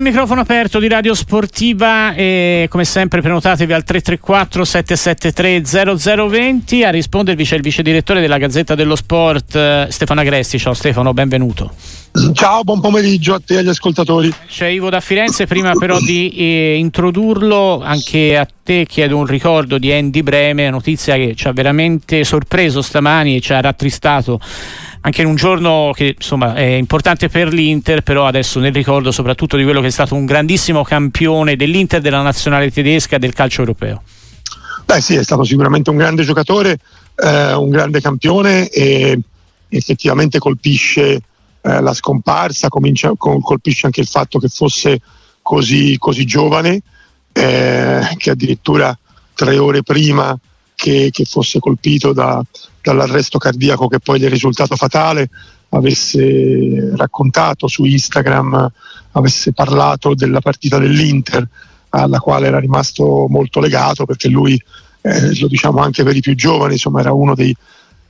Microfono aperto di Radio Sportiva e come sempre prenotatevi al 334 773 0020 a rispondervi c'è il vice direttore della Gazzetta dello Sport eh, Stefano Agresti. Ciao Stefano, benvenuto. Ciao, buon pomeriggio a te e agli ascoltatori. C'è Ivo da Firenze, prima però di eh, introdurlo anche a te chiedo un ricordo di Andy Breme, notizia che ci ha veramente sorpreso stamani e ci ha rattristato anche in un giorno che insomma è importante per l'Inter, però adesso nel ricordo soprattutto di quello che è stato un grandissimo campione dell'Inter, della nazionale tedesca del calcio europeo. Beh sì, è stato sicuramente un grande giocatore, eh, un grande campione e effettivamente colpisce eh, la scomparsa, comincia, colpisce anche il fatto che fosse così, così giovane, eh, che addirittura tre ore prima che, che fosse colpito da, dall'arresto cardiaco che poi gli è risultato fatale, avesse raccontato su Instagram, avesse parlato della partita dell'Inter alla quale era rimasto molto legato perché lui, eh, lo diciamo anche per i più giovani, insomma era uno dei,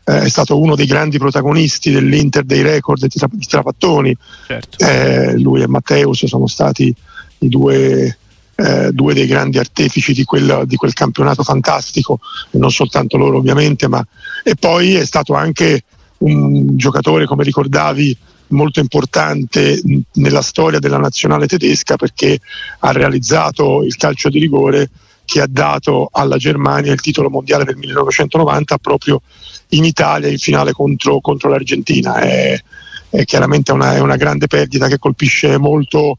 eh, è stato uno dei grandi protagonisti dell'Inter dei record di, tra, di Trapattoni. Certo. Eh, lui e Matteus sono stati i due eh, due dei grandi artefici di quel, di quel, campionato fantastico, non soltanto loro ovviamente, ma e poi è stato anche un giocatore, come ricordavi, molto importante nella storia della nazionale tedesca perché ha realizzato il calcio di rigore che ha dato alla Germania il titolo mondiale del 1990 proprio in Italia in finale contro, contro l'Argentina. È, è chiaramente una, è una grande perdita che colpisce molto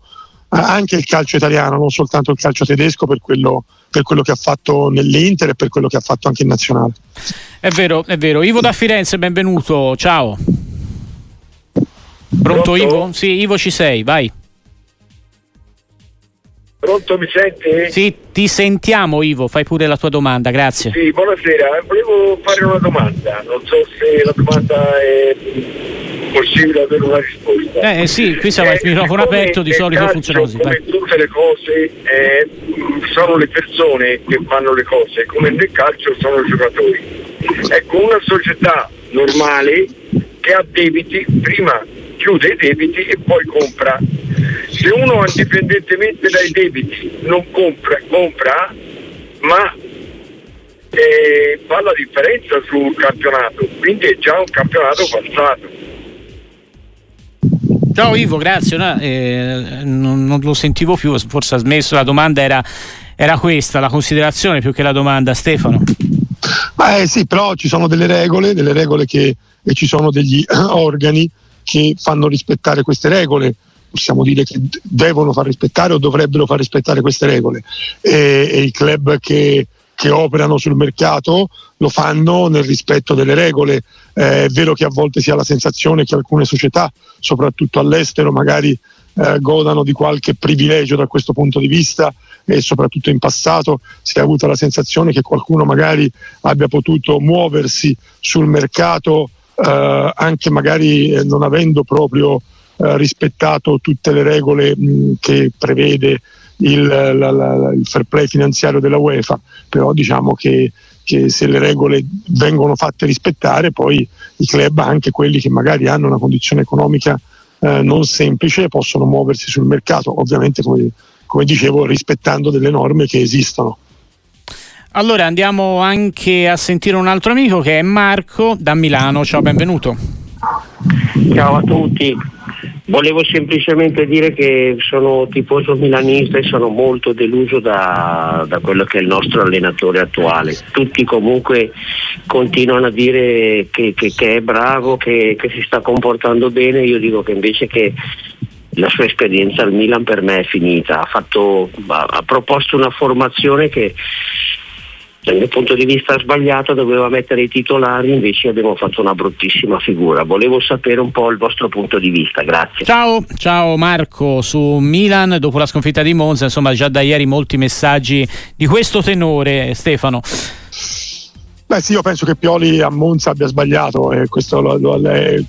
anche il calcio italiano, non soltanto il calcio tedesco per quello, per quello che ha fatto nell'Inter e per quello che ha fatto anche in nazionale. È vero, è vero. Ivo da Firenze, benvenuto, ciao. Pronto, Pronto? Ivo? Sì, Ivo ci sei, vai. Pronto, mi senti? Sì, ti sentiamo Ivo, fai pure la tua domanda, grazie. Sì, buonasera, volevo fare una domanda, non so se la domanda è possibile avere una risposta. Eh, eh sì, qui siamo al microfono aperto, di solito funziona così. Come tutte le cose eh, sono le persone che fanno le cose, come nel calcio sono i giocatori. Ecco, una società normale che ha debiti, prima chiude i debiti e poi compra. Se uno indipendentemente dai debiti non compra, compra ma eh, fa la differenza sul campionato, quindi è già un campionato passato. Ciao Ivo, grazie. No, eh, non, non, lo sentivo più, forse ha smesso. La domanda era, era, questa, la considerazione più che la domanda, Stefano. Beh, sì, però ci sono delle regole, delle regole che, e ci sono degli organi che fanno rispettare queste regole. Possiamo dire che devono far rispettare o dovrebbero far rispettare queste regole. E, e i club che, che operano sul mercato lo fanno nel rispetto delle regole. Eh, è vero che a volte si ha la sensazione che alcune società, soprattutto all'estero, magari eh, godano di qualche privilegio da questo punto di vista e soprattutto in passato si è avuta la sensazione che qualcuno magari abbia potuto muoversi sul mercato eh, anche magari eh, non avendo proprio eh, rispettato tutte le regole mh, che prevede il, la, la, il fair play finanziario della UEFA, però diciamo che, che, se le regole vengono fatte rispettare poi i club, anche quelli che magari hanno una condizione economica eh, non semplice, possono muoversi sul mercato, ovviamente come, come dicevo rispettando delle norme che esistono. Allora andiamo anche a sentire un altro amico che è Marco da Milano. Ciao, benvenuto. Ciao a tutti. Volevo semplicemente dire che sono tifoso milanista e sono molto deluso da, da, quello che è il nostro allenatore attuale. Tutti comunque continuano a dire che, che, che è bravo, che, che, si sta comportando bene, io dico che invece che la sua esperienza al Milan per me è finita. Ha, fatto, ha, ha proposto una formazione che dal mio punto di vista sbagliato, doveva mettere i titolari, invece abbiamo fatto una bruttissima figura. Volevo sapere un po' il vostro punto di vista, grazie. Ciao, ciao Marco, su Milan dopo la sconfitta di Monza, insomma già da ieri molti messaggi di questo tenore, Stefano. Beh sì, io penso che Pioli a Monza abbia sbagliato, eh, lo, lo,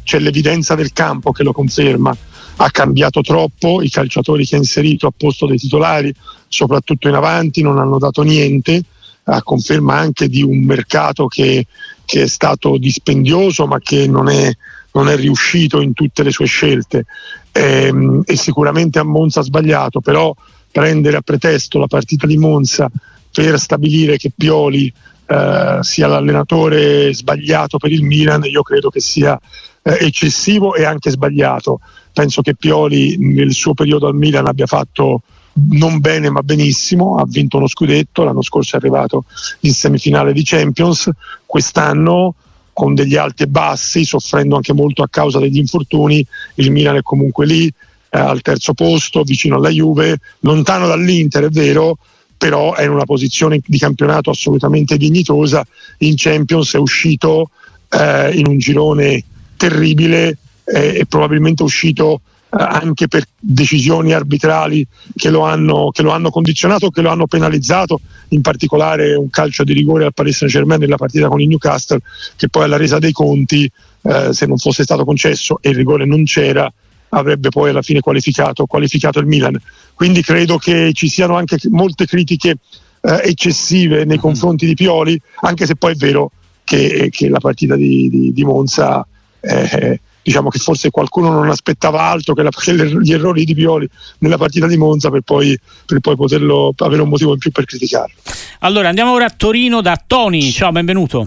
c'è l'evidenza del campo che lo conferma. Ha cambiato troppo, i calciatori che ha inserito a posto dei titolari, soprattutto in avanti, non hanno dato niente a conferma anche di un mercato che, che è stato dispendioso ma che non è, non è riuscito in tutte le sue scelte ehm, e sicuramente a Monza ha sbagliato, però prendere a pretesto la partita di Monza per stabilire che Pioli eh, sia l'allenatore sbagliato per il Milan, io credo che sia eh, eccessivo e anche sbagliato. Penso che Pioli nel suo periodo al Milan abbia fatto non bene ma benissimo, ha vinto uno scudetto, l'anno scorso è arrivato in semifinale di Champions, quest'anno con degli alti e bassi, soffrendo anche molto a causa degli infortuni, il Milan è comunque lì eh, al terzo posto, vicino alla Juve, lontano dall'Inter, è vero, però è in una posizione di campionato assolutamente dignitosa, in Champions è uscito eh, in un girone terribile eh, e probabilmente uscito eh, anche per decisioni arbitrali che lo, hanno, che lo hanno condizionato, che lo hanno penalizzato, in particolare un calcio di rigore al Paris Saint Germain nella partita con il Newcastle, che poi alla resa dei conti, eh, se non fosse stato concesso e il rigore non c'era, avrebbe poi alla fine qualificato, qualificato il Milan. Quindi credo che ci siano anche molte critiche eh, eccessive nei mm-hmm. confronti di Pioli, anche se poi è vero che, che la partita di, di, di Monza eh, diciamo che forse qualcuno non aspettava altro che, la, che gli errori di Pioli nella partita di Monza per poi, per poi poterlo avere un motivo in più per criticarlo. Allora andiamo ora a Torino da Tony, ciao, benvenuto.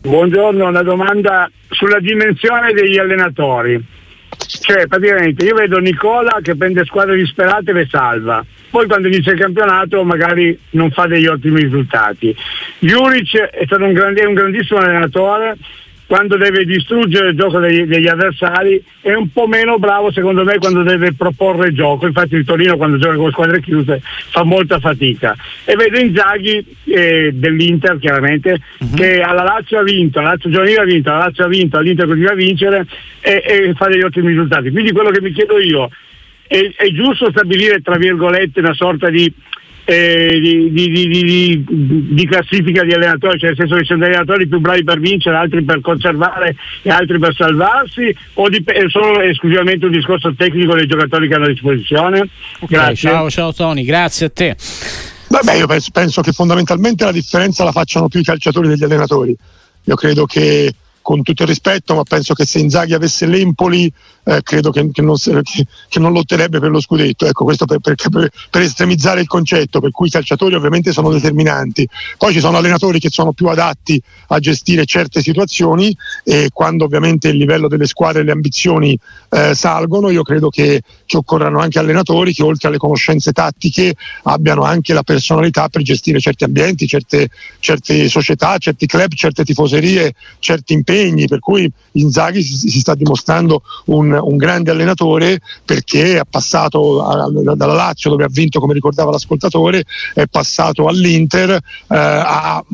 Buongiorno, una domanda sulla dimensione degli allenatori. Cioè, praticamente io vedo Nicola che prende squadre disperate e le salva. Poi quando inizia il campionato magari non fa degli ottimi risultati. Juric è stato un, grande, un grandissimo allenatore, quando deve distruggere il gioco degli, degli, avversari è un po' meno bravo secondo me quando deve proporre il gioco. Infatti il Torino quando gioca con squadre chiuse fa molta fatica. E vedo Inzaghi eh, dell'Inter chiaramente uh-huh. che alla Lazio ha vinto, alla Lazio giovanile ha vinto, alla Lazio ha vinto, all'Inter continua a vincere e, e fa degli ottimi risultati. Quindi quello che mi chiedo io è, è giusto stabilire tra virgolette una sorta di eh, di, di, di, di, classifica di allenatori, cioè nel senso che ci sono degli allenatori più bravi per vincere, altri per conservare e altri per salvarsi, o è solo esclusivamente un discorso tecnico dei giocatori che hanno a disposizione? Okay, ciao, ciao Tony, grazie a te. Vabbè, io penso, penso che fondamentalmente la differenza la facciano più i calciatori degli allenatori. Io credo che con tutto il rispetto, ma penso che se Inzaghi avesse l'Empoli eh, credo che, che, non, che, che, non, lotterebbe per lo scudetto. Ecco, questo per, per, per, estremizzare il concetto, per cui i calciatori ovviamente sono determinanti. Poi ci sono allenatori che sono più adatti a gestire certe situazioni e quando ovviamente il livello delle squadre e le ambizioni eh, salgono, io credo che, occorrano anche allenatori che oltre alle conoscenze tattiche abbiano anche la personalità per gestire certi ambienti, certe, certe società, certi club, certe tifoserie, certi impegni. Per cui Inzaghi si, si sta dimostrando un, un, grande allenatore perché è passato dalla Lazio dove ha vinto come ricordava l'ascoltatore, è passato all'Inter, eh, ha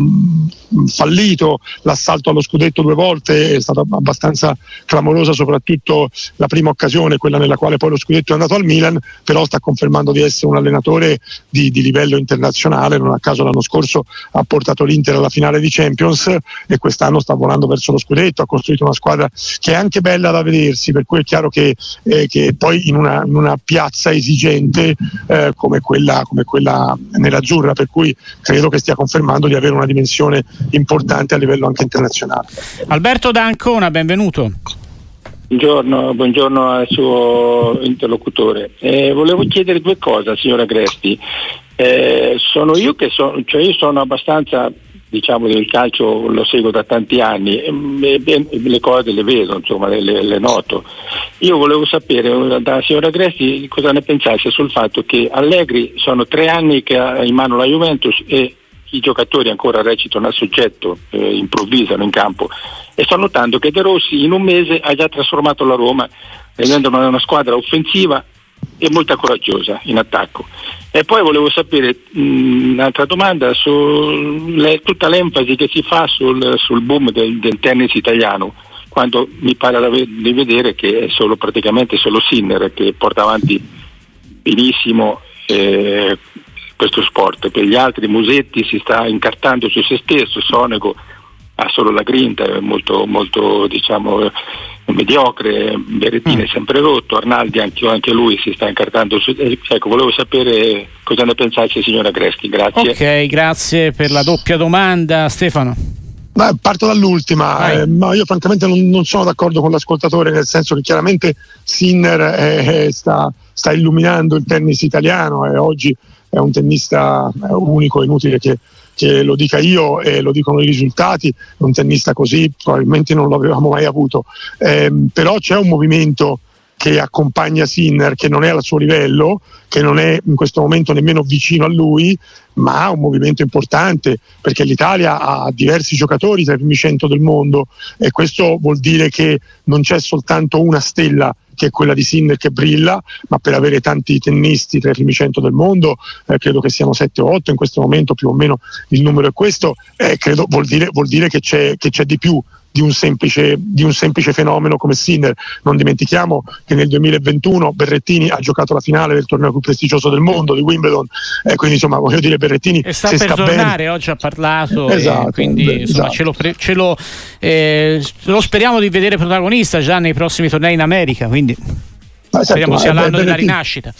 fallito l'assalto allo scudetto due volte, è stata abbastanza clamorosa soprattutto la prima occasione, quella nella quale poi lo scudetto è andato al Milan, però sta confermando di essere un allenatore di, di livello internazionale, non a caso l'anno scorso ha portato l'Inter alla finale di Champions e quest'anno sta volando verso lo scudetto, ha costruito una squadra che è anche bella da vedersi, per cui è chiaro che, eh, che poi in una, in una, piazza esigente eh, come, quella, come quella nell'azzurra, per cui credo che stia confermando di avere una dimensione importante a livello anche internazionale. Alberto D'Ancona, benvenuto. Buongiorno, buongiorno, al suo interlocutore. Eh, volevo chiedere due cose, signora Gresti. Eh, sono io che sono, cioè io sono abbastanza diciamo del calcio lo seguo da tanti anni e le cose le vedo, insomma, le, le, noto. Io volevo sapere dalla signora Gresti cosa ne pensasse sul fatto che Allegri sono tre anni che ha in mano la Juventus e i giocatori ancora recitano al soggetto, eh, improvvisano in campo e sto notando che De Rossi in un mese ha già trasformato la Roma rendendola una squadra offensiva e molto coraggiosa in attacco. E poi volevo sapere mh, un'altra domanda su le, tutta l'enfasi che si fa sul, sul boom del, del, tennis italiano, quando mi pare di vedere che è solo, praticamente solo Sinner che porta avanti benissimo eh, questo sport. Per gli altri Musetti si sta incartando su se stesso, Sonego ha solo la grinta, è molto, molto diciamo, mediocre, Berettini mm. è sempre rotto, Arnaldi anche, anche, lui si sta incartando su, eh, ecco volevo sapere cosa ne pensasse signora Greschi, grazie. Ok, grazie per la doppia domanda Stefano. Ma parto dall'ultima, eh, ma io francamente non, non, sono d'accordo con l'ascoltatore, nel senso che chiaramente Sinner eh, sta, sta, illuminando il tennis italiano e oggi è un tennista unico, è inutile che, che, lo dica io e lo dicono i risultati, un tennista così probabilmente non lo avevamo mai avuto, eh, però c'è un movimento che accompagna Sinner, che non è al suo livello, che non è in questo momento nemmeno vicino a lui, ma ha un movimento importante perché l'Italia ha diversi giocatori tra i primi 100 del mondo e questo vuol dire che non c'è soltanto una stella che è quella di Sinner che brilla, ma per avere tanti tennisti tra i primi 100 del mondo, eh, credo che siano 7 o 8 in questo momento, più o meno il numero è questo, eh, credo vuol dire, vuol dire che, c'è, che c'è di più di un, semplice, di un semplice fenomeno come Sinner. Non dimentichiamo che nel 2021 Berrettini ha giocato la finale del torneo più prestigioso del mondo, di Wimbledon, eh, quindi insomma voglio dire Berrettini e sta per sta tornare, bene. oggi ha parlato, esatto, quindi beh, insomma, esatto. ce, lo, pre- ce lo, eh, lo, speriamo di vedere protagonista già nei prossimi tornei in America, quindi esatto, speriamo sia l'anno della rinascita.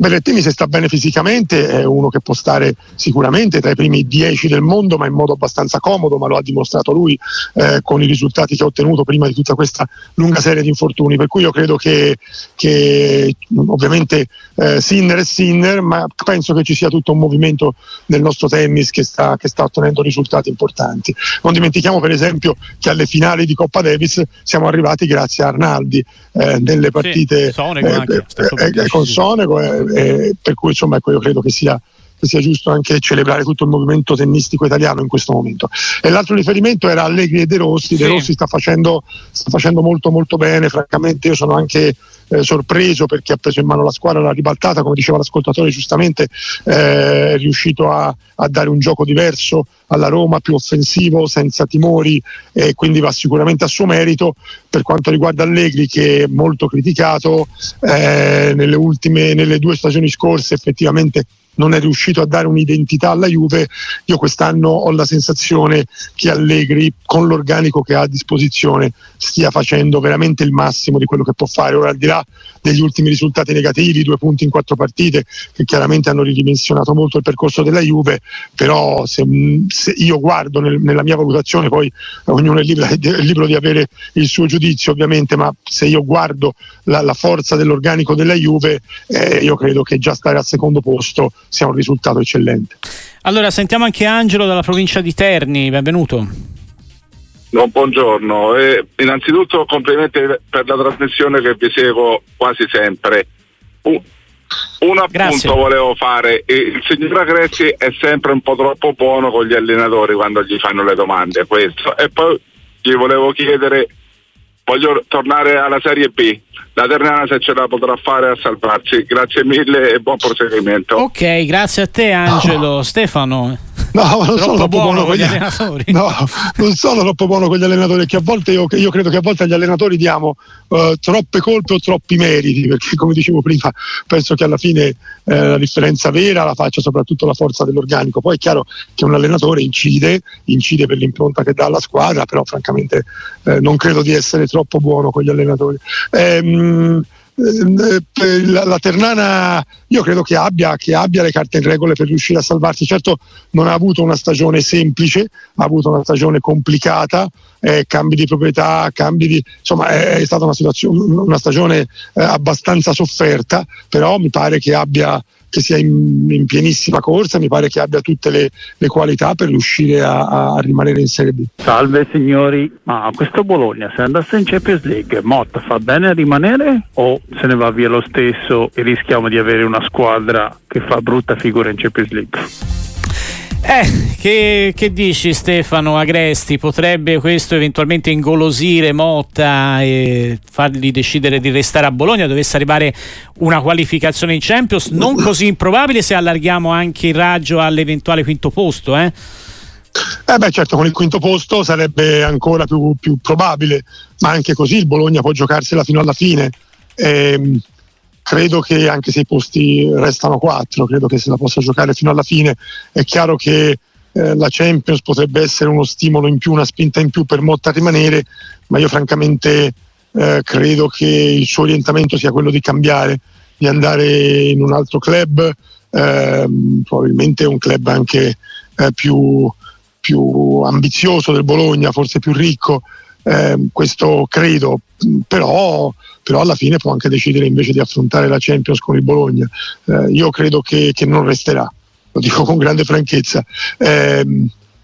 Berrettini se sta bene fisicamente è uno che può stare sicuramente tra i primi dieci del mondo ma in modo abbastanza comodo, ma lo ha dimostrato lui eh, con i risultati che ha ottenuto prima di tutta questa lunga serie di infortuni, per cui io credo che, che ovviamente eh, Sinner è Sinner, ma penso che ci sia tutto un movimento nel nostro tennis che sta, che sta ottenendo risultati importanti. Non dimentichiamo per esempio che alle finali di Coppa Davis siamo arrivati grazie a Arnaldi eh, nelle partite sì, Sonego eh, anche, eh, con Sonego eh, per cui insomma ecco, io credo che sia sia giusto anche celebrare tutto il movimento tennistico italiano in questo momento. E l'altro riferimento era Allegri e De Rossi, sì. De Rossi sta facendo, sta facendo, molto molto bene, francamente io sono anche eh, sorpreso perché ha preso in mano la squadra, l'ha ribaltata, come diceva l'ascoltatore giustamente, eh, è riuscito a, a, dare un gioco diverso alla Roma, più offensivo, senza timori e quindi va sicuramente a suo merito. Per quanto riguarda Allegri che è molto criticato, eh, nelle, ultime, nelle due stagioni scorse effettivamente non è riuscito a dare un'identità alla Juve, io quest'anno ho la sensazione che Allegri con l'organico che ha a disposizione stia facendo veramente il massimo di quello che può fare. Ora al di là degli ultimi risultati negativi, due punti in quattro partite che chiaramente hanno ridimensionato molto il percorso della Juve, però se, se io guardo nel, nella mia valutazione, poi ognuno è libero, è libero, di avere il suo giudizio ovviamente, ma se io guardo la, la forza dell'organico della Juve, eh, io credo che già stare al secondo posto sia un risultato eccellente. Allora sentiamo anche Angelo dalla provincia di Terni, benvenuto. No, buongiorno, eh, innanzitutto complimenti per la trasmissione che vi seguo quasi sempre. Un, un appunto Grazie. volevo fare, il signor Agresti è sempre un po' troppo buono con gli allenatori quando gli fanno le domande, questo. E poi gli volevo chiedere, voglio tornare alla Serie B, la Ternana se ce la potrà fare a salvarsi. Grazie mille e buon proseguimento. Ok, grazie a te Angelo. No. Stefano. No, non sono troppo buono, buono con gli allenatori. No, non sono troppo buono con gli allenatori, che a volte io, io credo che a volte agli allenatori diamo uh, troppe colpe o troppi meriti, perché come dicevo prima, penso che alla fine eh, la differenza vera la faccia soprattutto la forza dell'organico. Poi è chiaro che un allenatore incide, incide per l'impronta che dà alla squadra, però francamente eh, non credo di essere troppo buono con gli allenatori. Ehm, eh, la, la, Ternana io credo che abbia, che abbia, le carte in regole per riuscire a salvarsi. Certo non ha avuto una stagione semplice, ha avuto una stagione complicata, eh, cambi di proprietà, cambi di... insomma è, è stata una, una stagione eh, abbastanza sofferta, però mi pare che abbia che sia in, in, pienissima corsa, mi pare che abbia tutte le, le qualità per riuscire a, a, rimanere in Serie B. Salve signori, ma questo Bologna se andasse in Champions League, Motta fa bene a rimanere o se ne va via lo stesso e rischiamo di avere una squadra che fa brutta figura in Champions League? Eh, che, che, dici Stefano Agresti? Potrebbe questo eventualmente ingolosire Motta e fargli decidere di restare a Bologna? Dovesse arrivare una qualificazione in Champions? Non così improbabile se allarghiamo anche il raggio all'eventuale quinto posto, eh? Eh beh certo con il quinto posto sarebbe ancora più, più probabile, ma anche così il Bologna può giocarsela fino alla fine. Eh, credo che anche se i posti restano quattro, credo che se la possa giocare fino alla fine. È chiaro che eh, la Champions potrebbe essere uno stimolo in più, una spinta in più per Motta a rimanere, ma io francamente eh, credo che il suo orientamento sia quello di cambiare, di andare in un altro club, eh, probabilmente un club anche eh, più, più ambizioso del Bologna, forse più ricco, eh, questo credo, però, però, alla fine può anche decidere invece di affrontare la Champions con il Bologna. Eh, io credo che, che, non resterà, lo dico con grande franchezza. Eh,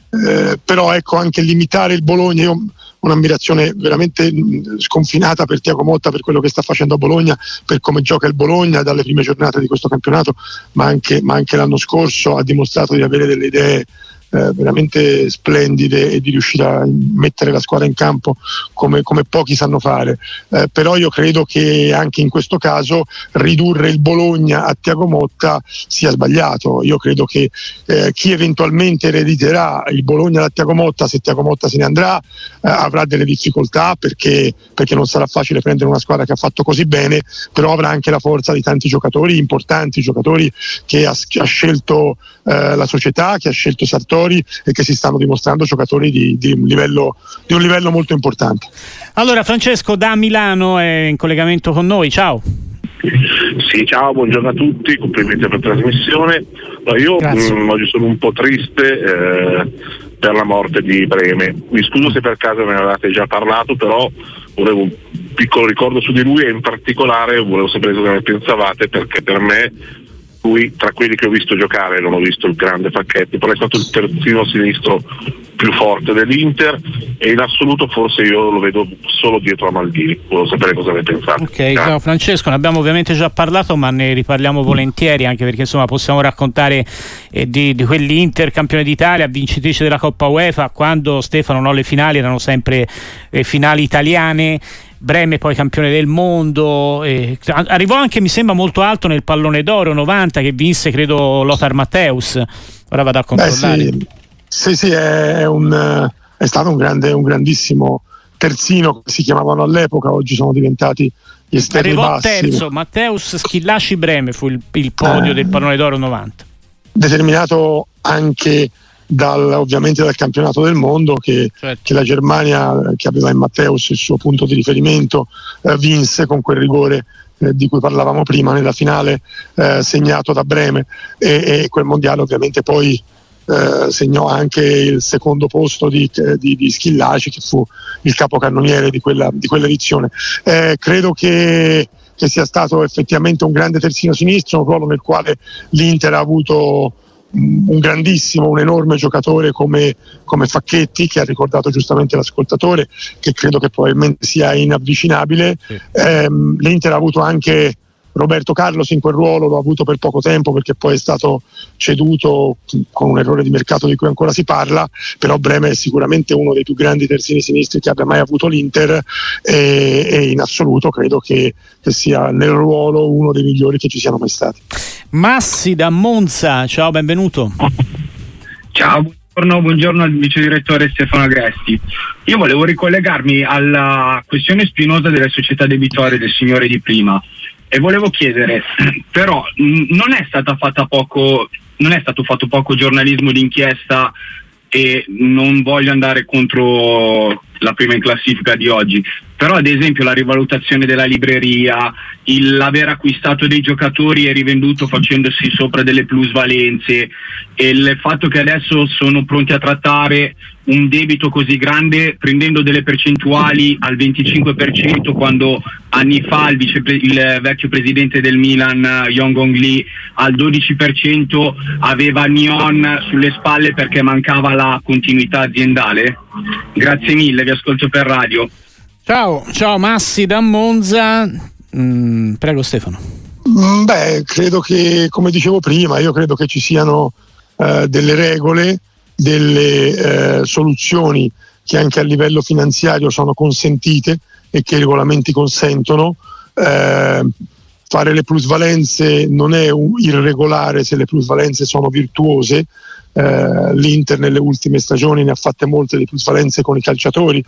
eh, però ecco anche limitare il Bologna, io un'ammirazione veramente sconfinata per Tiago Motta, per quello che sta facendo a Bologna, per come gioca il Bologna dalle prime giornate di questo campionato, ma anche, ma anche l'anno scorso ha dimostrato di avere delle idee eh, veramente splendide e di riuscire a mettere la squadra in campo come, come pochi sanno fare. Eh, però io credo che anche in questo caso ridurre il Bologna a Tiago Motta sia sbagliato. Io credo che eh, chi eventualmente erediterà il Bologna da Tiago Motta, se Tiago Motta se ne andrà, eh, avrà delle difficoltà perché, perché non sarà facile prendere una squadra che ha fatto così bene, però avrà anche la forza di tanti giocatori importanti, giocatori che ha, ha scelto eh, la società, che ha scelto Sartori giocatori e che si stanno dimostrando giocatori di, di, un, livello, di un livello molto importante. Allora Francesco da Milano è in collegamento con noi, ciao. Sì, ciao, buongiorno a tutti, complimenti per la trasmissione. No, io mh, mm, oggi sono un po' triste eh, per la morte di Breme. Mi scuso se per caso me ne avevate già parlato, però volevo un piccolo ricordo su di lui e in particolare volevo sapere cosa ne pensavate perché per me lui tra quelli che ho visto giocare non ho visto il grande Facchetti, però è stato il terzino sinistro più forte dell'Inter e in assoluto forse io lo vedo solo dietro a Maldini, volevo sapere cosa ne pensate. Ok, ciao Francesco, ne abbiamo ovviamente già parlato ma ne riparliamo volentieri anche perché insomma possiamo raccontare eh, di, di quell'Inter campione d'Italia, vincitrice della Coppa UEFA, quando Stefano no, le finali erano sempre eh, finali italiane Breme poi campione del mondo, eh, arrivò anche mi sembra molto alto nel pallone d'oro 90 che vinse credo Lothar Matteus, ora vado a controllare. Beh, sì. sì, sì, è, un, è stato un, grande, un grandissimo terzino si chiamavano all'epoca, oggi sono diventati gli esterni Arrivò bassi. terzo, Matteus Schillasci Breme fu il, il podio eh, del pallone d'oro 90. Determinato anche dal, ovviamente dal campionato del mondo che, certo. che, la Germania, che aveva in Matteus il suo punto di riferimento, eh, vinse con quel rigore eh, di cui parlavamo prima nella finale eh, segnato da Breme e, e, quel mondiale ovviamente poi eh, segnò anche il secondo posto di, di, di, Schillaci che fu il capocannoniere di, quella, di quell'edizione. Eh, credo che che sia stato effettivamente un grande terzino sinistro, un ruolo nel quale l'Inter ha avuto un grandissimo, un enorme giocatore come, come, Facchetti, che ha ricordato giustamente l'ascoltatore, che credo che probabilmente sia inavvicinabile. Sì. Eh, L'Inter ha avuto anche Roberto Carlos in quel ruolo l'ha avuto per poco tempo perché poi è stato ceduto con un errore di mercato di cui ancora si parla, però Breme è sicuramente uno dei più grandi terzini sinistri che abbia mai avuto l'Inter e, e in assoluto credo che, che sia nel ruolo uno dei migliori che ci siano mai stati. Massi da Monza, ciao, benvenuto. Ciao. Buongiorno, buongiorno, al vice direttore Stefano Agresti. Io volevo ricollegarmi alla questione spinosa delle società debitorie del signore di prima. E volevo chiedere, però non è, poco, non è stato fatto poco giornalismo d'inchiesta e non voglio andare contro la prima in classifica di oggi, però ad esempio la rivalutazione della libreria, il, l'aver acquistato dei giocatori e rivenduto facendosi sopra delle plusvalenze e il fatto che adesso sono pronti a trattare un debito così grande prendendo delle percentuali al 25% quando anni fa il, vice, il vecchio presidente del Milan Yong Hong Lee al 12% aveva Nion sulle spalle perché mancava la continuità aziendale? Grazie mille, vi ascolto per radio. Ciao, ciao Massi da Monza. Mm, prego Stefano. Mm, beh, credo che, come dicevo prima, io credo che ci siano eh, delle regole, delle eh, soluzioni che anche a livello finanziario sono consentite e che i regolamenti consentono. Eh, fare le plusvalenze non è irregolare se le plusvalenze sono virtuose. Eh, L'Inter nelle ultime stagioni ne ha fatte molte di plusvalenze con i calciatori,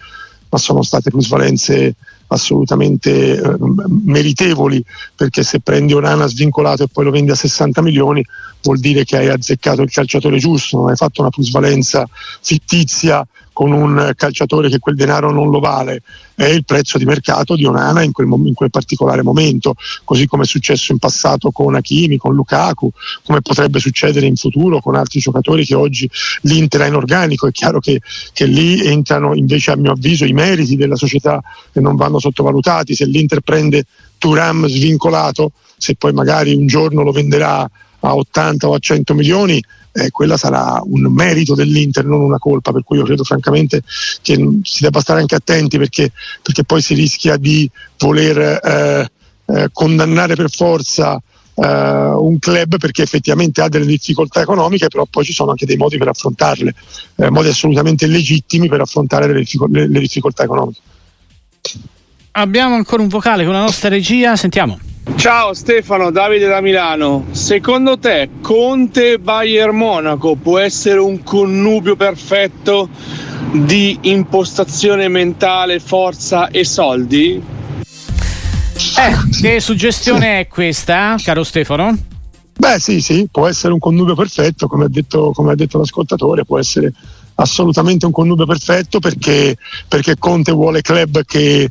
ma sono state plusvalenze assolutamente eh, meritevoli perché se prendi Onana svincolato e poi lo vendi a 60 milioni vuol dire che hai azzeccato il calciatore giusto, non hai fatto una plusvalenza fittizia con un calciatore che quel denaro non lo vale, è il prezzo di mercato di Onana in quel, in quel particolare momento, così come è successo in passato con Hakimi, con Lukaku, come potrebbe succedere in futuro con altri giocatori che oggi l'Inter ha in organico. È chiaro che, che lì entrano invece a mio avviso i meriti della società che non vanno sottovalutati. Se l'Inter prende Turam svincolato, se poi magari un giorno lo venderà a 80 o a 100 milioni, eh, quella sarà un merito dell'Inter, non una colpa, per cui io credo francamente che si debba stare anche attenti perché, perché poi si rischia di voler eh, eh, condannare per forza Uh, un club perché effettivamente ha delle difficoltà economiche, però poi ci sono anche dei modi per affrontarle, eh, modi assolutamente legittimi per affrontare le, le, le difficoltà economiche. Abbiamo ancora un vocale con la nostra regia, sentiamo. Ciao Stefano, Davide da Milano. Secondo te Conte Bayern Monaco può essere un connubio perfetto di impostazione mentale, forza e soldi? Eh, che suggestione è questa, caro Stefano? Beh sì, sì, può essere un connubio perfetto, come ha detto, come ha detto l'ascoltatore, può essere assolutamente un connubio perfetto perché, perché Conte vuole club che,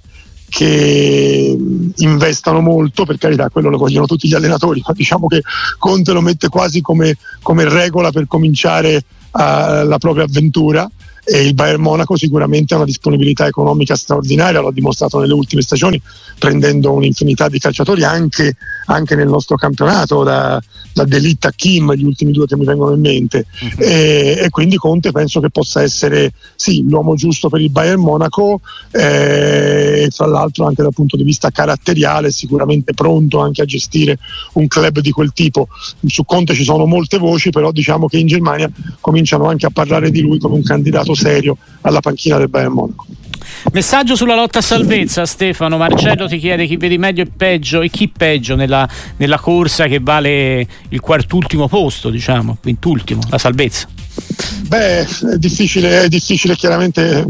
che investano molto, per carità quello lo vogliono tutti gli allenatori, ma diciamo che Conte lo mette quasi come, come regola per cominciare uh, la propria avventura e il Bayern Monaco sicuramente ha una disponibilità economica straordinaria, l'ha dimostrato nelle ultime stagioni prendendo un'infinità di calciatori anche, anche nel nostro campionato, da, da Delitta a Kim, gli ultimi due che mi vengono in mente uh-huh. e, e, quindi Conte penso che possa essere sì, l'uomo giusto per il Bayern Monaco eh, e tra l'altro anche dal punto di vista caratteriale sicuramente pronto anche a gestire un club di quel tipo. Su Conte ci sono molte voci, però diciamo che in Germania cominciano anche a parlare di lui come un candidato serio alla panchina del Bayern Monaco. Messaggio sulla lotta a salvezza, Stefano. Marcello ti chiede chi vedi meglio e peggio e chi peggio nella, nella corsa che vale il quartultimo posto, diciamo, quintultimo, la salvezza. Beh, è difficile, è difficile chiaramente.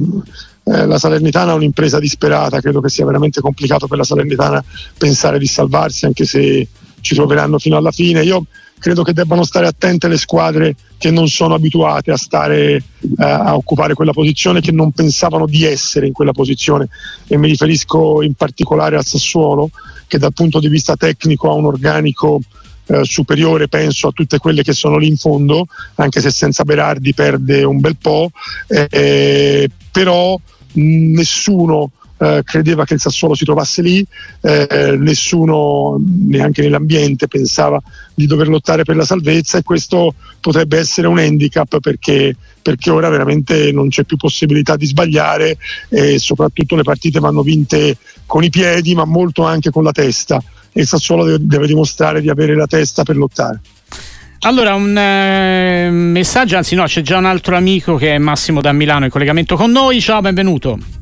Eh, la Salernitana è un'impresa disperata, credo che sia veramente complicato per la Salernitana pensare di salvarsi, anche se ci troveranno fino alla fine. Io credo che debbano stare attente le squadre che non sono abituate a stare eh, a occupare quella posizione, che non pensavano di essere in quella posizione. E mi riferisco in particolare al Sassuolo che dal punto di vista tecnico ha un organico eh, superiore penso a tutte quelle che sono lì in fondo, anche se senza Berardi perde un bel po', eh, però nessuno eh, credeva che il Sassuolo si trovasse lì, eh, nessuno neanche nell'ambiente pensava di dover lottare per la salvezza e questo potrebbe essere un handicap perché, perché ora veramente non c'è più possibilità di sbagliare e soprattutto le partite vanno vinte con i piedi ma molto anche con la testa e il Sassuolo deve, deve dimostrare di avere la testa per lottare. Allora, un eh, messaggio, anzi no, c'è già un altro amico che è Massimo da Milano in collegamento con noi. Ciao, benvenuto.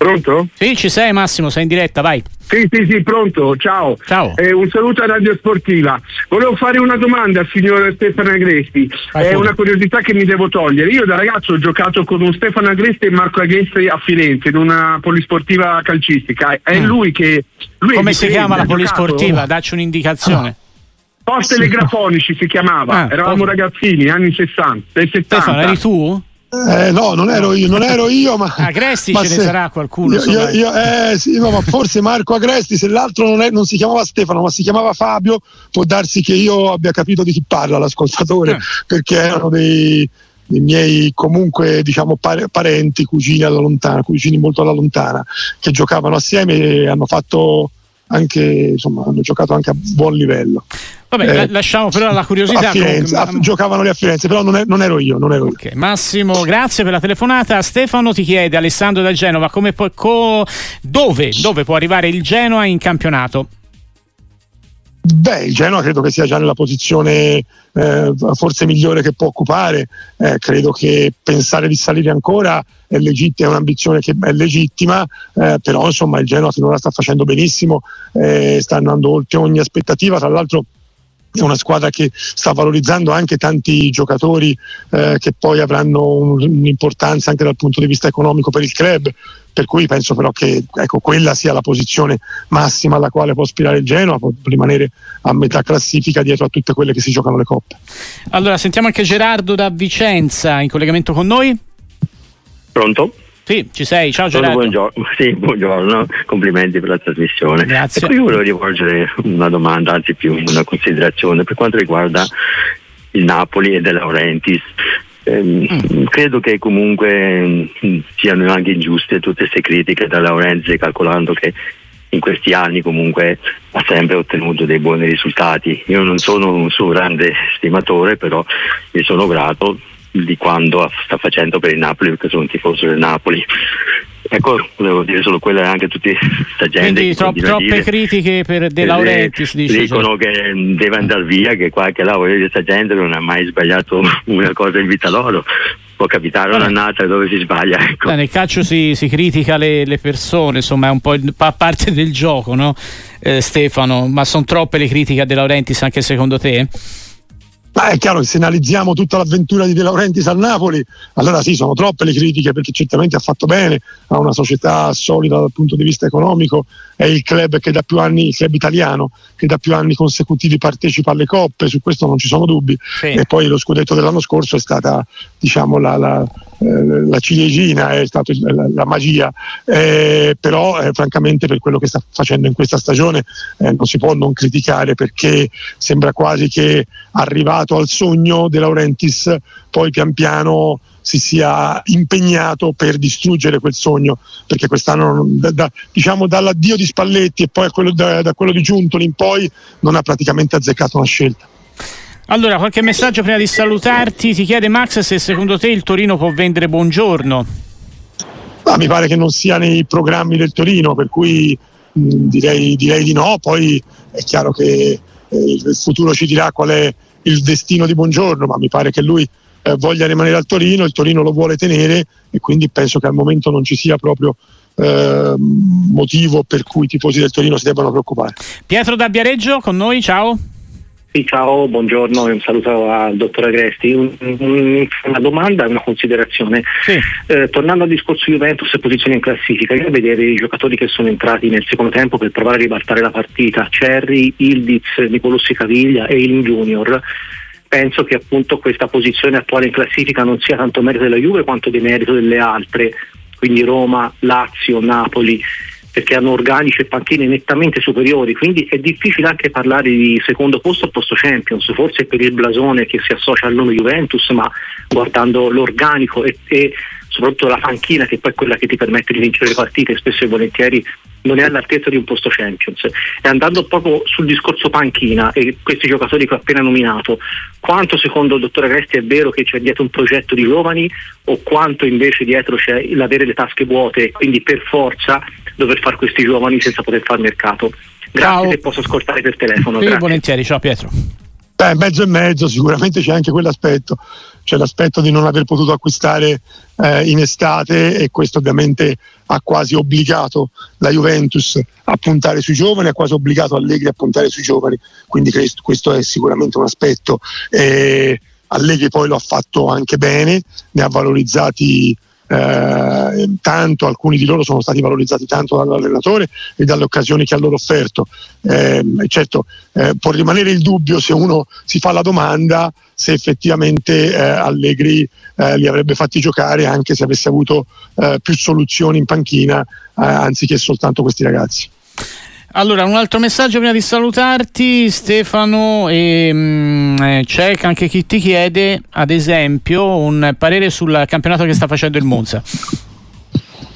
Pronto? Sì, ci sei Massimo, sei in diretta, vai. Sì, sì, sì, pronto, ciao. Ciao. Eh, un saluto a Radio Sportiva. Volevo fare una domanda al signor Stefano Agresti. Vai, È una curiosità che mi devo togliere. Io da ragazzo ho giocato con un Stefano Agresti e Marco Agresti a Firenze in una polisportiva calcistica. È mm. lui che. Lui Come si chiama la polisportiva? Dacci un'indicazione. Ah. Post telegrafonici si chiamava, ah, eravamo post... ragazzini, anni 60, 70. Stefano, eri tu? Eh, no, non ero io, non ero io, ma. Agresti ma ce se, ne sarà qualcuno. Io, io, io, eh, sì, no, ma forse Marco Agresti, se l'altro non, è, non, si chiamava Stefano, ma si chiamava Fabio, può darsi che io abbia capito di chi parla l'ascoltatore, eh. perché erano dei, dei miei comunque diciamo parenti, cugini alla lontana, cugini molto alla lontana, che giocavano assieme e hanno fatto anche, insomma, hanno giocato anche a buon livello. Vabbè, eh, lasciamo però la curiosità. A Firenze, comunque, a, giocavano lì a Firenze, però non, è, non ero io. Non ero okay. io. Massimo, grazie per la telefonata. Stefano ti chiede, Alessandro da Genova, come può, co, dove, dove può arrivare il Genoa in campionato? Beh, il Genoa credo che sia già nella posizione eh, forse migliore che può occupare. Eh, credo che pensare di salire ancora è, legittima, è un'ambizione che è legittima, eh, però insomma il Genoa finora sta facendo benissimo, eh, sta andando oltre ogni aspettativa. Tra l'altro è una squadra che sta valorizzando anche tanti giocatori eh, che poi avranno un'importanza anche dal punto di vista economico per il club per cui penso però che ecco, quella sia la posizione massima alla quale può aspirare il Genoa, può rimanere a metà classifica dietro a tutte quelle che si giocano le coppe. Allora sentiamo anche Gerardo da Vicenza in collegamento con noi. Pronto? Sì, ci sei, ciao Gerardo. Buongiorno. Sì, buongiorno, complimenti per la trasmissione. Grazie. Ecco, io volevo rivolgere una domanda, anzi più una considerazione per quanto riguarda il Napoli e De Laurentiis. Eh, mm. Credo che comunque mm, siano anche ingiuste tutte queste critiche da Laurentiis calcolando che in questi anni comunque ha sempre ottenuto dei buoni risultati. Io non sono un suo grande stimatore, però gli sono grato di quando sta facendo per il Napoli perché sono un tifoso del Napoli ecco volevo dire solo quello e anche tutti questa gente quindi tro- troppe dire, critiche per De Laurentiis dicono che deve andare via che qualche lavoro di questa gente non ha mai sbagliato una cosa in vita loro può capitare un'annata dove si sbaglia ecco. nel calcio si, si critica le, le, persone insomma è un po' fa parte del gioco no? eh, Stefano ma sono troppe le critiche a De Laurentiis anche secondo te? Ma è chiaro che se analizziamo tutta l'avventura di De Laurentiis al Napoli, allora sì, sono troppe le critiche perché certamente ha fatto bene, ha una società solida dal punto di vista economico, è il club che da più anni, il club italiano, che da più anni consecutivi partecipa alle coppe, su questo non ci sono dubbi. Sì. E poi lo scudetto dell'anno scorso è stata diciamo, la, la, la ciliegina, è stata la, la magia, eh, però eh, francamente per quello che sta facendo in questa stagione eh, non si può non criticare perché sembra quasi che arrivato al sogno De Laurentiis poi pian piano si sia impegnato per distruggere quel sogno, perché quest'anno, da, da, diciamo dall'addio di Spalletti e poi quello, da, da quello di Giuntoli in poi, non ha praticamente azzeccato una scelta. Allora, qualche messaggio prima di salutarti. Ti chiede Max se secondo te il Torino può vendere buongiorno. Ah, mi pare che non sia nei programmi del Torino, per cui mh, direi, direi, di no. Poi è chiaro che eh, il futuro ci dirà qual è il destino di Buongiorno, ma mi pare che lui eh, voglia rimanere al Torino, il Torino lo vuole tenere e quindi penso che al momento non ci sia proprio eh, motivo per cui i tifosi del Torino si debbano preoccupare. Pietro da Viareggio con noi, ciao. Sì, ciao, buongiorno e un saluto al dottor Agresti. Un, un, una domanda e una considerazione. Sì. Eh, tornando al discorso Juventus e posizione in classifica, io vedere i giocatori che sono entrati nel secondo tempo per provare a ribaltare la partita, Cerri, Ildiz, Nicolossi Caviglia e il Junior, penso che appunto questa posizione attuale in classifica non sia tanto merito della Juve quanto di merito delle altre, quindi Roma, Lazio, Napoli, perché hanno organici e panchine nettamente superiori, quindi è difficile anche parlare di secondo posto o posto Champions, forse per il blasone che si associa al nome Juventus, ma guardando l'organico e, e soprattutto la panchina che poi è quella che ti permette di vincere le partite, spesso e volentieri non è all'altezza di un posto Champions. E andando proprio sul discorso panchina e questi giocatori che ho appena nominato, quanto secondo il dottore Agresti è vero che c'è dietro un progetto di giovani o quanto invece dietro c'è l'avere le tasche vuote quindi per forza dover fare questi giovani senza poter fare mercato? Grazie ciao. se posso ascoltare per telefono. Sì, volentieri, ciao Pietro. Beh, mezzo e mezzo, sicuramente c'è anche quell'aspetto c'è l'aspetto di non aver potuto acquistare eh, in estate e questo ovviamente ha quasi obbligato la Juventus a puntare sui giovani, ha quasi obbligato Allegri a puntare sui giovani, quindi questo è sicuramente un aspetto. Eh, Allegri poi lo ha fatto anche bene, ne ha valorizzati eh, tanto, alcuni di loro sono stati valorizzati tanto dall'allenatore e dalle occasioni che ha loro offerto. Eh, certo, eh, può rimanere il dubbio se uno si fa la domanda se effettivamente eh, Allegri eh, li avrebbe fatti giocare anche se avesse avuto eh, più soluzioni in panchina anziché soltanto questi ragazzi. Allora, un altro messaggio prima di salutarti, Stefano, e, mh, eh, c'è anche chi ti chiede, ad esempio, un parere sul campionato che sta facendo il Monza.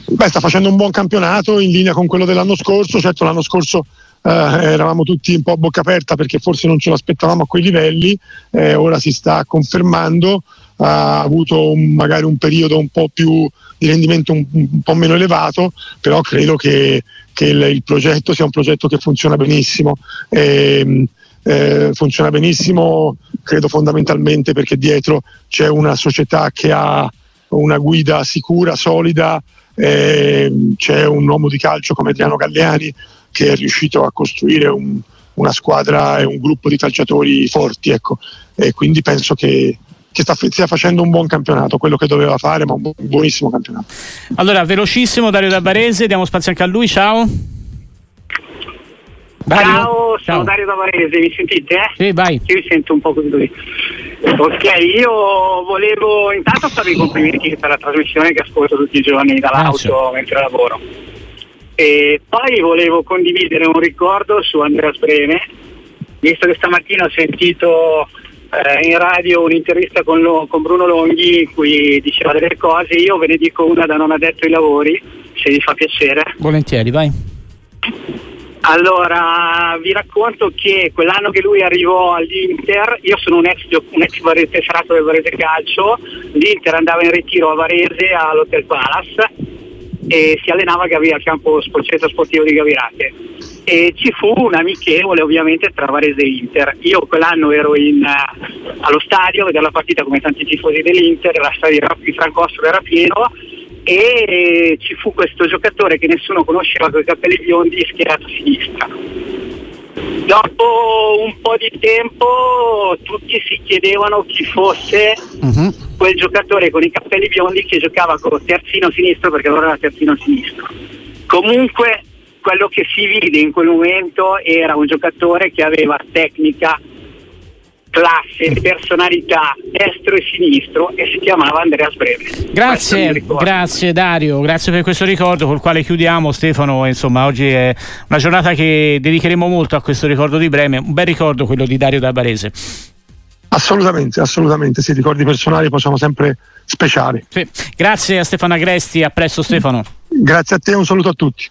Beh, sta facendo un buon campionato in linea con quello dell'anno scorso, certo l'anno scorso eh, eravamo tutti un po' a bocca aperta perché forse non ce l'aspettavamo a quei livelli, eh, ora si sta confermando, ha avuto un, magari un periodo un po' più di rendimento un, un po' meno elevato, però credo che che il, il, progetto sia un progetto che funziona benissimo. E, ehm, eh, funziona benissimo, credo fondamentalmente perché dietro c'è una società che ha una guida sicura, solida, eh, c'è un uomo di calcio come Adriano Galliani che è riuscito a costruire un, una squadra e un gruppo di calciatori forti. Ecco. E quindi penso che, che sta, stia facendo un buon campionato, quello che doveva fare, ma un buonissimo campionato. Allora, velocissimo Dario da Barese, diamo spazio anche a lui, ciao. Dario. Ciao ciao, ciao, sono Dario da Varese, mi sentite? Sì, vai. Io mi sento un po' così. Ok, io volevo intanto farvi i complimenti per la trasmissione che ascolto tutti i giorni dall'auto Grazie. mentre lavoro. E poi volevo condividere un ricordo su Andrea Spreme, visto che stamattina ho sentito eh, in radio un'intervista con, lo, con, Bruno Longhi in cui diceva delle cose, io ve ne dico una da non addetto ai lavori, se vi fa piacere. Volentieri, vai. Allora, vi racconto che quell'anno che lui arrivò all'Inter, io sono un ex, un ex tesserato del Varese Calcio, l'Inter andava in ritiro a Varese all'Hotel Palace e si allenava al campo centro sportivo di Gavirate e ci fu un amichevole ovviamente tra Varese e Inter. Io quell'anno ero in, uh, allo stadio a vedere la partita come tanti tifosi dell'Inter, la stadio di Francostro era pieno e ci fu questo giocatore che nessuno conosceva con i capelli biondi schierato a sinistra. Dopo un po' di tempo tutti si chiedevano chi fosse uh-huh. quel giocatore con i capelli biondi che giocava con terzino sinistro perché allora era terzino sinistro. Comunque quello che si vide in quel momento era un giocatore che aveva tecnica, classe, personalità, destro e sinistro e si chiamava Andreas Breve. Grazie, grazie Dario, grazie per questo ricordo col quale chiudiamo Stefano, insomma oggi è una giornata che dedicheremo molto a questo ricordo di Breme, un bel ricordo quello di Dario da Barese. Assolutamente, assolutamente, sì, ricordi personali possiamo sempre speciali. Sì. Grazie a Stefano Agresti, a presto Stefano. Grazie a te, un saluto a tutti.